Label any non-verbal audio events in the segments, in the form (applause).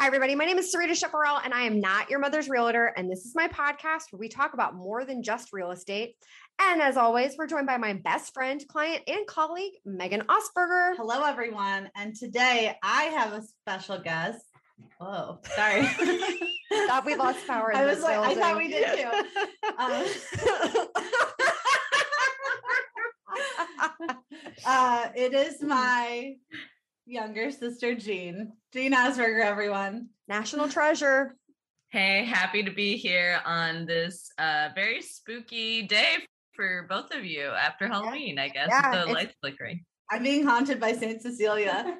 Hi, everybody. My name is Sarita Chaparral, and I am not your mother's realtor. And this is my podcast where we talk about more than just real estate. And as always, we're joined by my best friend, client, and colleague, Megan Osberger. Hello, everyone. And today I have a special guest. Oh, sorry. (laughs) thought we lost power. (laughs) I was like, building. I thought we did too. Um, (laughs) uh, it is my younger sister, Jean. Jean Osberger, everyone. National treasure. Hey, happy to be here on this uh, very spooky day for both of you after Halloween, I guess, yeah, the lights flickering. I'm being haunted by Saint Cecilia.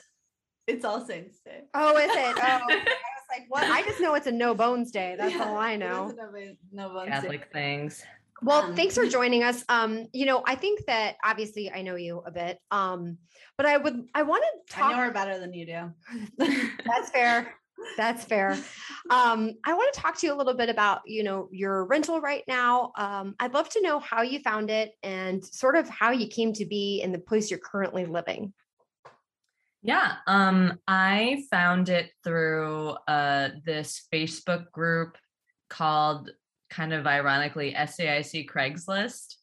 (laughs) it's All Saints Day. Oh, is it? (laughs) Oh, I was like, what? I just know it's a No Bones Day. That's yeah, all I know. No Bones Catholic day. things. Well, um, thanks for joining us. Um, you know, I think that obviously I know you a bit. Um, but I would I want to talk. I know her better than you do. (laughs) That's fair. That's fair. Um, I want to talk to you a little bit about, you know, your rental right now. Um, I'd love to know how you found it and sort of how you came to be in the place you're currently living. Yeah, um, I found it through uh, this Facebook group called kind of ironically SAIC Craigslist.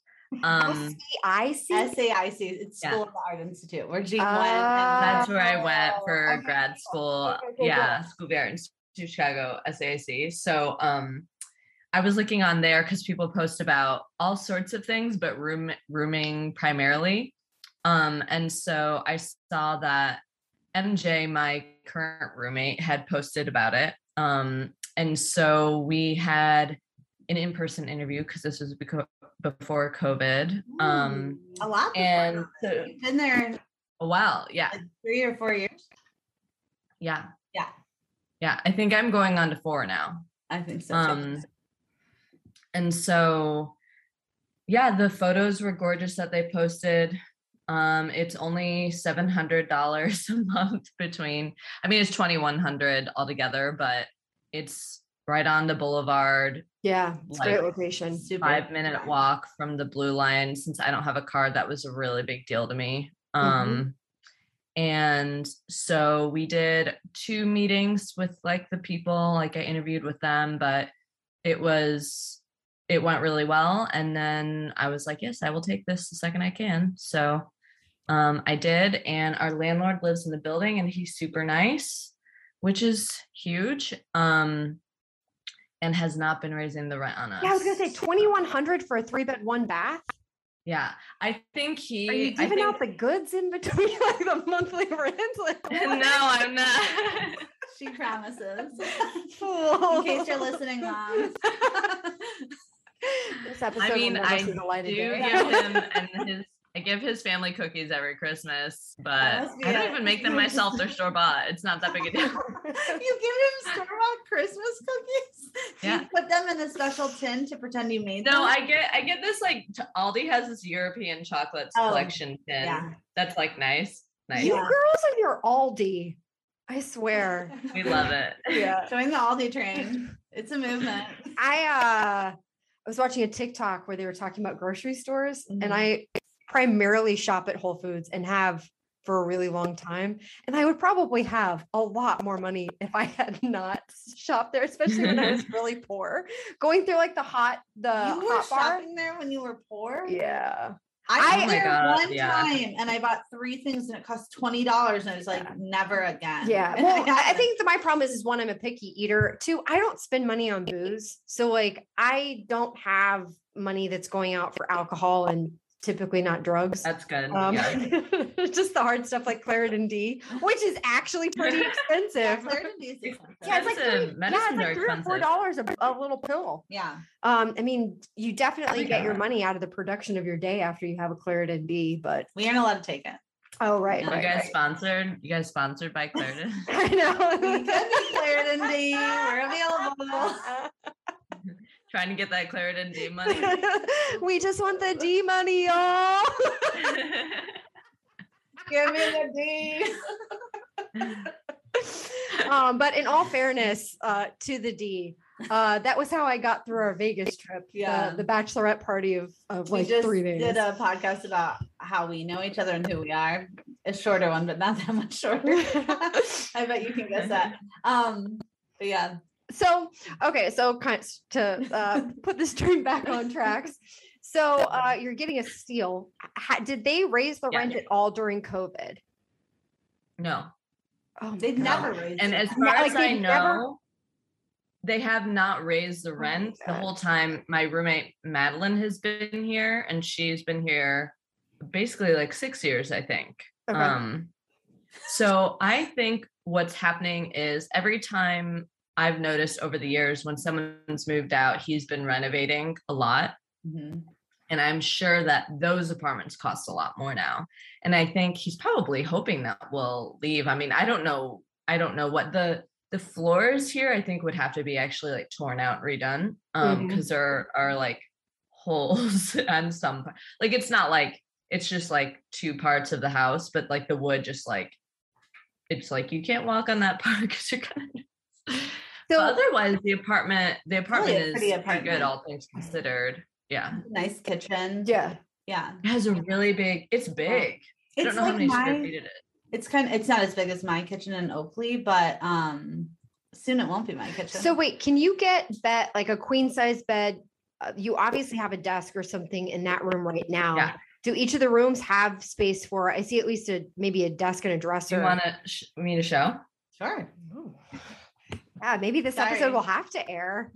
Um, SAIC? SAIC. It's School yeah. of the Art Institute where Jean uh, went. that's where I went for okay. grad school. Okay, okay, yeah, School of the Art Institute, Chicago, SAIC. So um, I was looking on there because people post about all sorts of things, but room rooming primarily. Um, and so I saw that MJ, my current roommate, had posted about it. Um, and so we had an in-person interview because this was before COVID. Um, a lot. And so, You've been there a while. Yeah. Like three or four years. Yeah. Yeah. Yeah. I think I'm going on to four now. I think so. Um, and so, yeah, the photos were gorgeous that they posted. Um, it's only seven hundred dollars (laughs) a month between. I mean, it's twenty one hundred altogether, but it's right on the boulevard. Yeah, it's like, great location. Five minute walk from the blue line. Since I don't have a car, that was a really big deal to me. Mm-hmm. Um, and so we did two meetings with like the people, like I interviewed with them, but it was it went really well. And then I was like, yes, I will take this the second I can. So um, I did, and our landlord lives in the building, and he's super nice, which is huge. Um, and has not been raising the rent on us. Yeah, I was gonna say twenty one hundred for a three bed one bath. Yeah, I think he. Are you giving think, out the goods in between (laughs) like the monthly rent? Like, (laughs) no, I'm not. (laughs) she promises. in case you're listening, mom. this episode I mean, I do give him and his I give his family cookies every Christmas, but I don't even make them myself. They're (laughs) store bought. It's not that big a deal. (laughs) you give him store bought Christmas cookies? (laughs) Yeah. You put them in a special tin to pretend you made no, them? No, I get I get this like Aldi has this European chocolates oh, collection tin. Yeah. That's like nice. Nice. You girls and your Aldi. I swear. we love it. Yeah. Join the Aldi train. It's a movement. I uh I was watching a TikTok where they were talking about grocery stores mm-hmm. and I primarily shop at Whole Foods and have for a really long time. And I would probably have a lot more money if I had (laughs) not shopped there, especially when I was (laughs) really poor. Going through like the hot, the you were hot shopping bar. there when you were poor. Yeah. I went oh there one yeah. time and I bought three things and it cost twenty dollars and I was like, yeah. never again. Yeah. Well, I, I think that my problem is is one, I'm a picky eater. Two, I don't spend money on booze. So like I don't have money that's going out for alcohol and typically not drugs. That's good. Um, yeah. (laughs) just the hard stuff like Claritin D, which is actually pretty (laughs) expensive. yeah, Claritin D is expensive. Yeah, it's like three, yeah, it's like three or four dollars a, a little pill. Yeah. Um, I mean, you definitely get your money out of the production of your day after you have a Claritin D, but we aren't allowed to take it. Oh right, you right, guys right. sponsored? You guys sponsored by (laughs) Claritin? I know. we could be Claritin D. We're available trying to get that Claritin D money. (laughs) we just want the D money, y'all. (laughs) Give me the D. (laughs) um, but in all fairness uh, to the D, uh, that was how I got through our Vegas trip. Yeah, the, the bachelorette party of of like three days. Did a podcast about how we know each other and who we are. A shorter one, but not that much shorter. I I bet you can guess that. Um, but yeah. So okay, so kind of to uh, (laughs) put this train back on tracks. So uh, you're getting a steal. Ha- did they raise the Yeah. rent at all during COVID? No. Oh, They've my never raised And it. as far like as I they've never- know, they have not raised the my rent the whole time. My roommate Madeline has been here, and she's been here basically like six years, I think. Okay. Um, so I think what's happening is every time I've noticed over the years when someone's moved out, he's been renovating a lot. Mhm. And I'm sure that those apartments cost a lot more now. And I think he's probably hoping that we'll leave. I mean, I don't know. I don't know what the the floors here I think would have to be actually like torn out and redone. Um, because there are like (laughs) holes on some like it's not like it's just like two parts of the house, but like the wood just like it's like you can't walk on that (laughs) part because you're kind of So but otherwise the apartment the apartment a is pretty pretty good all things considered. Yeah. Nice kitchen. yeah, Yeah. It has a really big, it's big. I It's don't know like how many square feet it is. it's kind of, it's not as big as my kitchen in Oakley, but um, soon it won't be my kitchen. So wait, can you get bed like a queen size bed? Uh, you obviously have a desk or something in that room right now. Yeah. Do each of the rooms have space for? I see at least a maybe a desk and a dresser. you want to sh- me to show? sure. Oh. Yeah, maybe this Sorry. episode will have to air.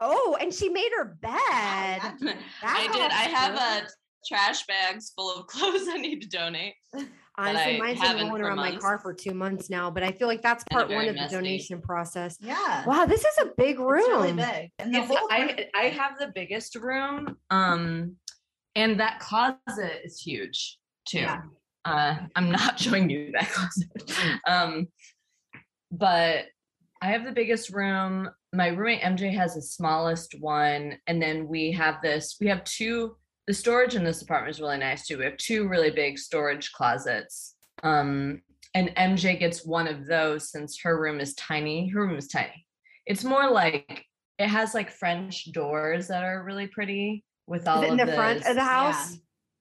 Oh, and she made her bed. I did. I have a trash bags full of (laughs) clothes I need to donate. (sighs) Honestly, I mine's been haven't rolling for around my car for two months now, but I feel like that's part one very of the donation process. Yeah. Wow, this is a big room. It's really big. And the It's- whole I I have the biggest room, um, and that closet is huge too. Yeah. Uh, I'm not (laughs) showing you that closet, um, but I have the biggest room. My roommate MJ has the smallest one, and then we have this. We have two. The storage in this apartment is really nice too. We have two really big storage closets. Um, and MJ gets one of those since her room is tiny. Her room is tiny. It's more like it has like French doors that are really pretty with all in the front of the house?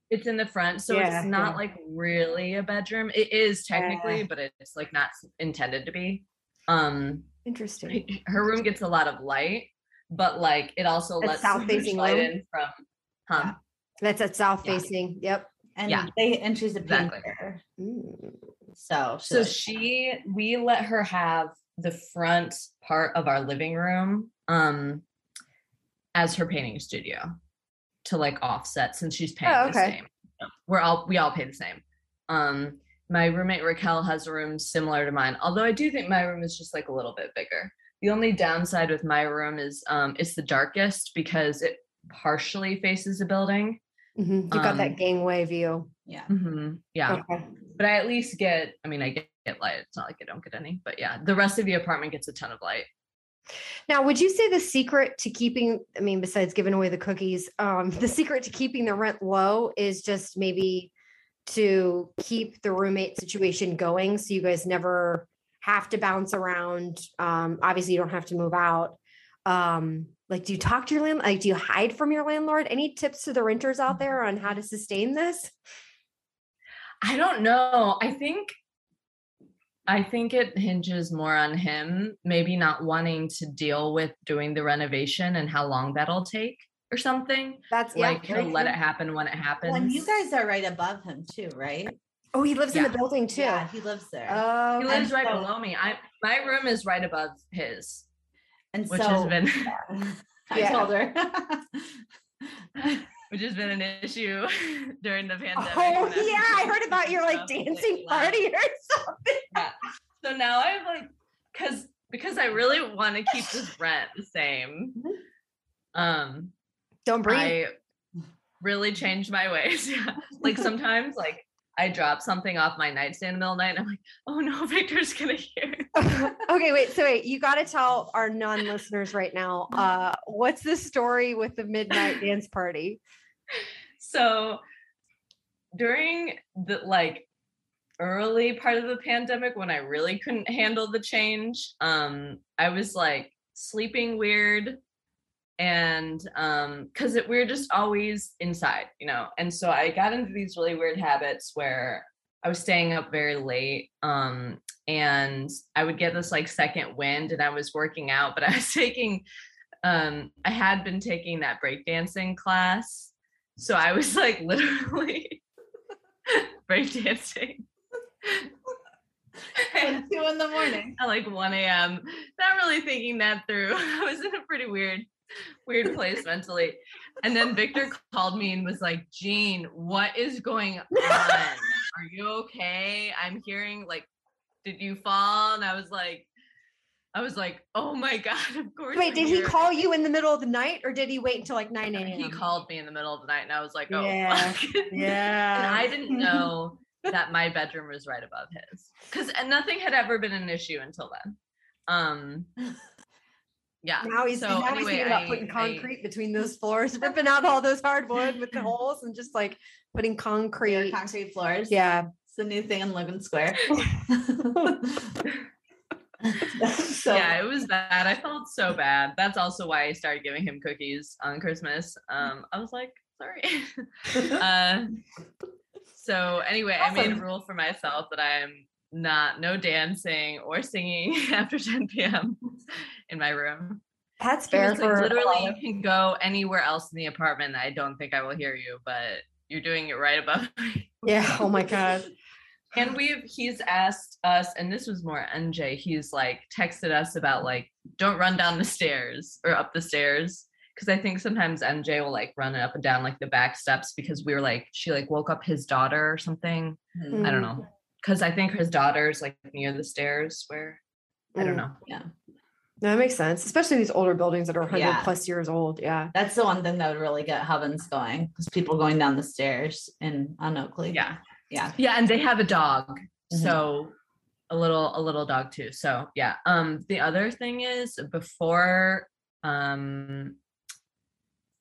It's in the front, so Yeah, it's not yeah. like really a bedroom. It is technically, Yeah. but it's like not intended to be. Um, Interesting. (laughs) her room gets a lot of light, but like it also A lets south-facing light room? in from. Huh? Yeah. That's at south Yeah. facing. Yep. and yeah. they and she's a Exactly. painter. Mm. So So like- she, we let her have the front part of our living room um as her painting studio to like offset since she's paying Oh, the same. We're all we all pay the same. Um my roommate Raquel has a room similar to mine, although I do think my room is just like a little bit bigger. The only downside with my room is um it's the darkest because it partially faces a building. Mhm. You got Um, that gangway view. yeah. Mhm, Yeah Okay. but I at least get, I mean, I get, get light. It's not like I don't get any, but yeah, the rest of the apartment gets a ton of light. Now, would you say the secret to keeping, I mean, besides giving away the cookies, um, (laughs) the secret to keeping the rent low is just maybe to keep the roommate situation going so you guys never have to bounce around. Um, obviously, you don't have to move out. Um, like, do you talk to your landlord? Like, do you hide from your landlord? Any tips to the renters out there on how to sustain this? I don't know. I think, I think it hinges more on him maybe not wanting to deal with doing the renovation and how long that'll take or something. That's yeah. like very he'll let it happen when it happens. Well, and you guys are right above him too, right? Oh, he lives in the building too. Yeah, he lives there. Oh, he lives right so- below me. I my room is right above his, and which so has been (laughs) I told her. (laughs) which has been an issue (laughs) during the pandemic. Oh yeah, I heard about your like was like dancing party or something. Yeah. So now I'm like, because because I really want to keep this rent the same. Um, Don't breathe. I really changed my ways. (laughs) Yeah. Like (laughs) sometimes, like I drop something off my nightstand in the middle of the night, and I'm like, oh no, (laughs) Victor's gonna hear. okay, wait. So wait, you got to tell our non-listeners right now. Uh, what's the story with the midnight dance party? So during the like early part of the pandemic when I really couldn't handle the change, um, I was like sleeping weird and um because we are just always inside, you know. And so I got into these really weird habits where I was staying up very late. Um, and I would get this like second wind and I was working out, but (laughs) I was taking um I had been taking that breakdancing class. So I was like (laughs) literally (laughs) breakdancing. At two in the morning. at like 1 a.m. Not really thinking that through. I was in a pretty weird, weird place mentally. And then Victor called me and was like, Jean, what is going on? Are you okay? I'm hearing like, did you fall? And I was like, I was like, oh my (laughs) God, of course. Wait, I'm did he call you in the middle of the night or did he wait until like 9 a.m.? He called me in the middle of the night and I was like, oh, Yeah, fuck. (laughs) Yeah. and I didn't know (laughs) that my bedroom was right above his because nothing had ever been an issue until then. Um, yeah. now he's, so now he's anyway, thinking about I- putting I- concrete between those floors, ripping out all those hardwood with the (laughs) holes and just like putting Your concrete. concrete floors. Yeah. It's the new thing in Logan Square. (laughs) (laughs) so yeah, it was bad. I felt so bad. That's also why I started giving him cookies on Christmas. Um, I was like, sorry. uh, so anyway, I made a rule for myself that I am not no dancing or singing (laughs) after 10 p.m. in my room. That's fair. like, literally, you can go anywhere else in the apartment. I don't think I will hear you, but you're doing it right above (laughs) me. Yeah. Oh my God. And we've he's asked us, and this was more MJ. He's like texted us about like, don't run down the stairs or up the stairs. Cause I think sometimes MJ will like run up and down like the back steps because we were like, she like woke up his daughter or something. Mhm. I don't know. Cause I think his daughter's like near the stairs where I don't Mm. know. Yeah. No, That makes sense, especially these older buildings that are 100 Yeah. plus years old. Yeah. That's the one thing that would really get Hovens going because people going down the stairs in on Oakley. Yeah. Yeah. Yeah, and they have a dog. Mhm. So a little a little dog too. So yeah. Um the other thing is before um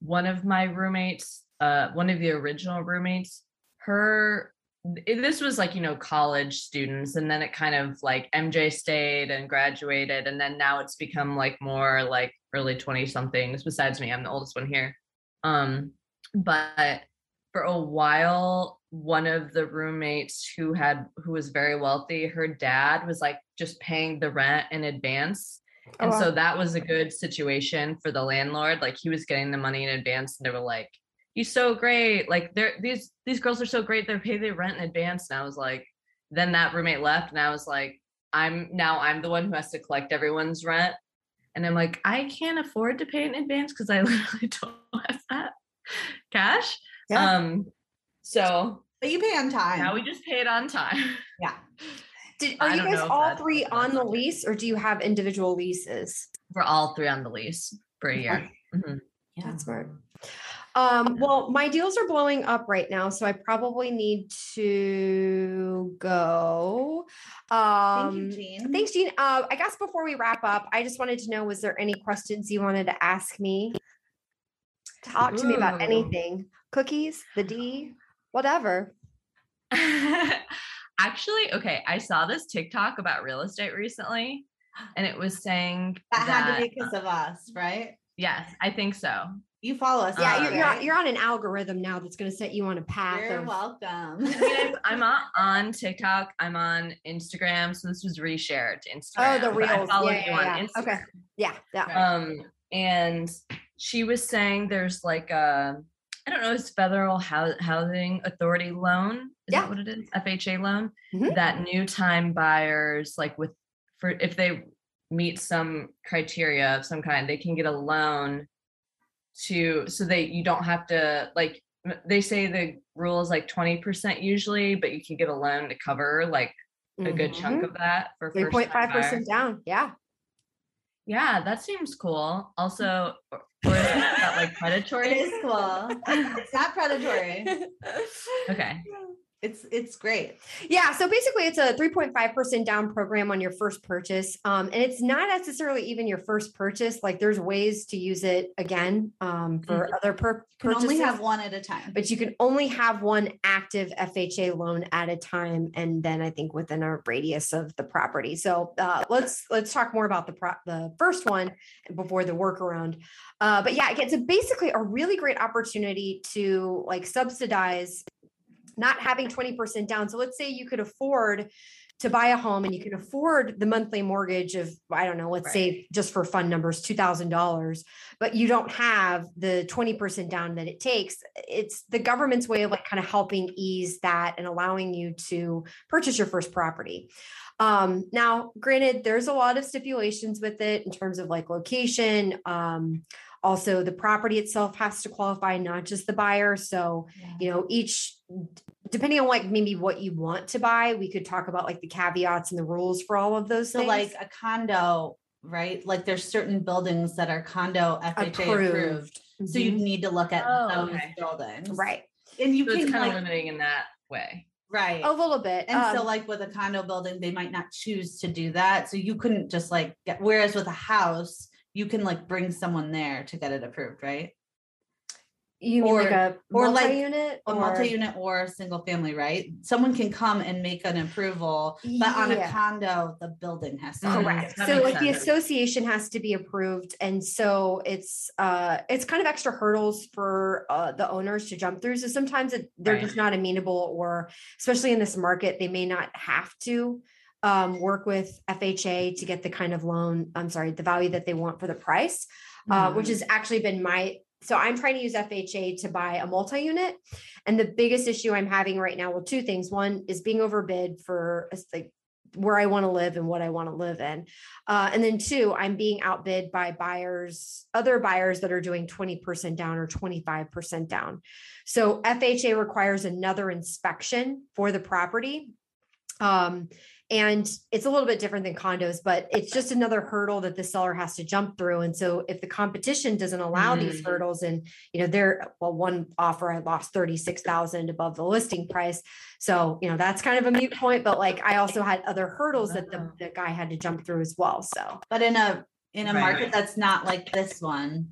one of my roommates, uh one of the original roommates, her it- this was like you know college students and then it kind of like MJ stayed and graduated and then now it's become like more like early 20 somethings besides me I'm the oldest one here um but for a while one of the roommates who had who was very wealthy her dad was like just paying the rent in advance Oh, and wow. so that was a good situation for the landlord like he was getting the money in advance and they were like he's so great like they're these these girls are so great they pay their rent in advance and i was like then that roommate left and i was like i'm now i'm the one who has to collect everyone's rent and i'm like i can't afford to pay in advance because i (laughs) literally don't have that cash Yeah. um so But you pay on time. now we just pay it on time yeah. (laughs) Did, I are you guys all three on the lease or do you have individual leases? we're all three on the lease for a year Mhm. Yeah. That's smart. Um, well, my deals are blowing up right now, so I probably need to go. Um, Thank Um, you, Jean. thanks, Jean. Uh, I guess before we wrap up, I just wanted to know: was there any questions you wanted to ask me? Talk to me about anything. Cookies, the D, whatever. (laughs) Actually, okay, I saw this TikTok about real estate recently, and it was saying That had to be because of us, right? Yes, I think so. You follow us. Yeah, Uh, you're, you're, on, right? you're on an algorithm now that's going to set you on a path. You're of, welcome. I mean, (laughs) I'm- I'm on, on TikTok. I'm on Instagram, so this was reshared to Instagram. oh, the but I reels. followed Yeah, you yeah, on yeah. Okay. Yeah, yeah. Um, and she was saying there's like a, I don't know, it's federal housing authority loan. Is Yeah. that what it is? FHA loan Mhm. that new time buyers like with for if they meet some criteria of some kind, they can get a loan to so they you don't have to like they say the rule is like 20% usually, but you can get a loan to cover like a good chunk Mhm. of that for Three first point five percent down. Yeah. yeah, that seems cool. Also, (laughs) or, or that like predatory? is cool. (laughs) it's not predatory. Okay. It's it's great. Yeah, so basically it's a 3.5% down program on your first purchase. Um, and it's not necessarily even your first purchase. Like there's ways to use it again um, for other pur- You can only have one at a time. but you can only have one active FHA loan at a time, and then I think within a radius of the property. So uh, let's let's talk more about the pro- the first one before the workaround. Uh, but yeah, it's a basically a really great opportunity to like subsidize not having 20% down. So let's say you could afford to buy a home and you can afford the monthly mortgage of, I don't know, let's say just for fun numbers, $2,000, but you don't have the 20% down that it takes. It's the government's way of like kind of helping ease that and allowing you to purchase your first property. Um, now, granted, there's a lot of stipulations with it in terms of like location. Um, also, the property itself has to qualify, not just the buyer. So, you know, each depending on like maybe what you want to buy, we could talk about like the caveats and the rules for all of those So things. like a condo, right? Like there's certain buildings that are condo FHA approved. Approved. So you'd Mhm. need to look at Oh, those okay. buildings. right. And you So it's can kind of like, limiting in that way. right. A little bit. And so um, like with a condo building, they might not choose to do that. So you couldn't just like get, whereas with a house, you can like bring someone there to get it approved, right? you mean like or- a or like multi-unit A or- multi-unit or a single family, right? Someone can come and make an approval, but on a condo, the building has to. Correct. That So makes like the association has to be approved. And so it's uh it's kind of extra hurdles for uh the owners to jump through. So sometimes it, they're Right. just not amenable or especially in this market, they may not have to um work with FHA to get the kind of loan, I'm sorry, the value that they want for the price. Uh, which has actually been my so I'm trying to use FHA to buy a multi-unit. And the biggest issue I'm having right now, well, two things. One is being overbid for s- like where I want to live and what I want to live in. Uh, and then two, I'm being outbid by buyers, other buyers that are doing 20% down or 25% down. So FHA requires another inspection for the property. Um, and it's a little bit different than condos, but it's just another hurdle that the seller has to jump through. And so if the competition doesn't allow these Mhm. hurdles and you know, there, well, one offer I lost 36,000 above the listing price. So, you know, that's kind of a mute point, but like I also had other hurdles that the, the guy had to jump through as well. So But in a, in a Right. market that's not like this one,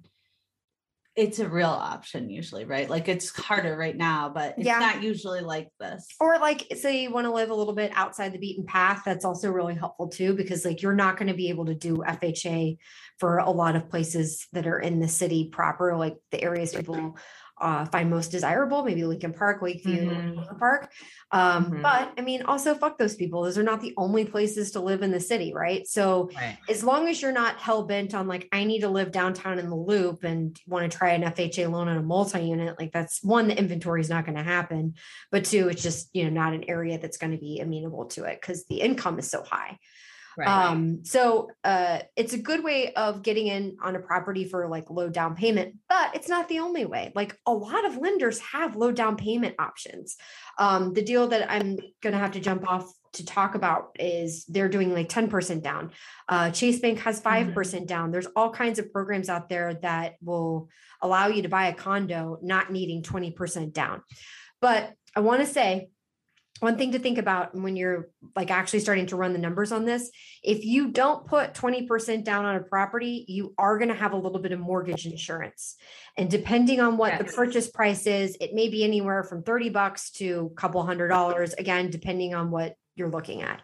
it's a real option usually, right? Like it's harder right now, but it's Yeah. not usually like this. or like say you want to live a little bit outside the beaten path that's also really helpful too because like you're not going to be able to do fha for a lot of places that are in the city proper like the areas people uh, find most desirable maybe lincoln park lakeview Mhm. Park um, Mhm. but i mean also fuck those people those are not the only places to live in the city right so Right. as long as you're not hell bent on like I need to live downtown in the loop and want to try an FHA loan on a multi-unit, like that's one, the inventory is not going to happen. But two, it's just you know not an area that's going to be amenable to it because the income is so high. Right. Um, so uh it's a good way of getting in on a property for like low down payment, but it's not the only way. Like a lot of lenders have low down payment options. Um, the deal that I'm gonna have to jump off to talk about is they're doing like 10% down. Uh, Chase Bank has 5% down. There's all kinds of programs out there that will allow you to buy a condo not needing 20% down. But I want to say one thing to think about when you're like actually starting to run the numbers on this if you don't put 20% down on a property you are going to have a little bit of mortgage insurance and depending on what the purchase price is it may be anywhere from 30 bucks to a couple hundred dollars again depending on what you're looking at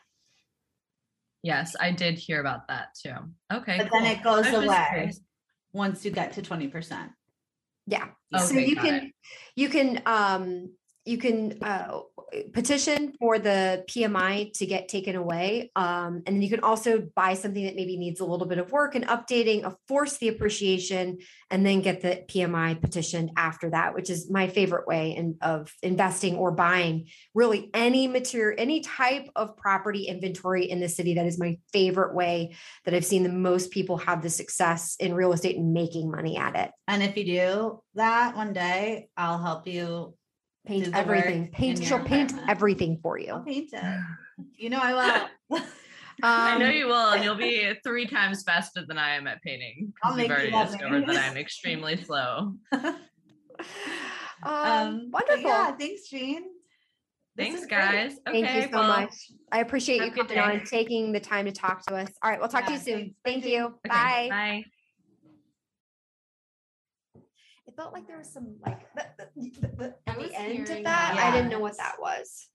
yes, I did hear about that too. Okay. But then it goes I was away curious. once you get to twenty percent. Yeah. so you can it. you can um you can uh petition for the PMI to get taken away. Um, and then you can also buy something that maybe needs a little bit of work and updating, uh, force the appreciation, and then get the PMI petitioned after that, which is my favorite way in, of investing or buying really any material, any type of property inventory in the city. That is my favorite way that I've seen the most people have the success in real estate and making money at it. And if you do that one day, I'll help you. Do Paint everything. Paint. She'll paint apartment. everything for I'll you. paint it. (sighs) You know I will. (laughs) I know Um, you will, and you'll be three times faster than I am at painting. I'll You've make you already discovered that I'm extremely slow. (laughs) um, Um, wonderful. Yeah, thanks, Jean. Thanks, is great. guys. Thank you so well, much. I appreciate you have a good coming on and taking the time to talk to us. All right, we'll talk to you soon. thanks. Thank you. okay, Bye. Bye. Felt like there was some like the, the, the, I at the end of that. that. I didn't know what that was.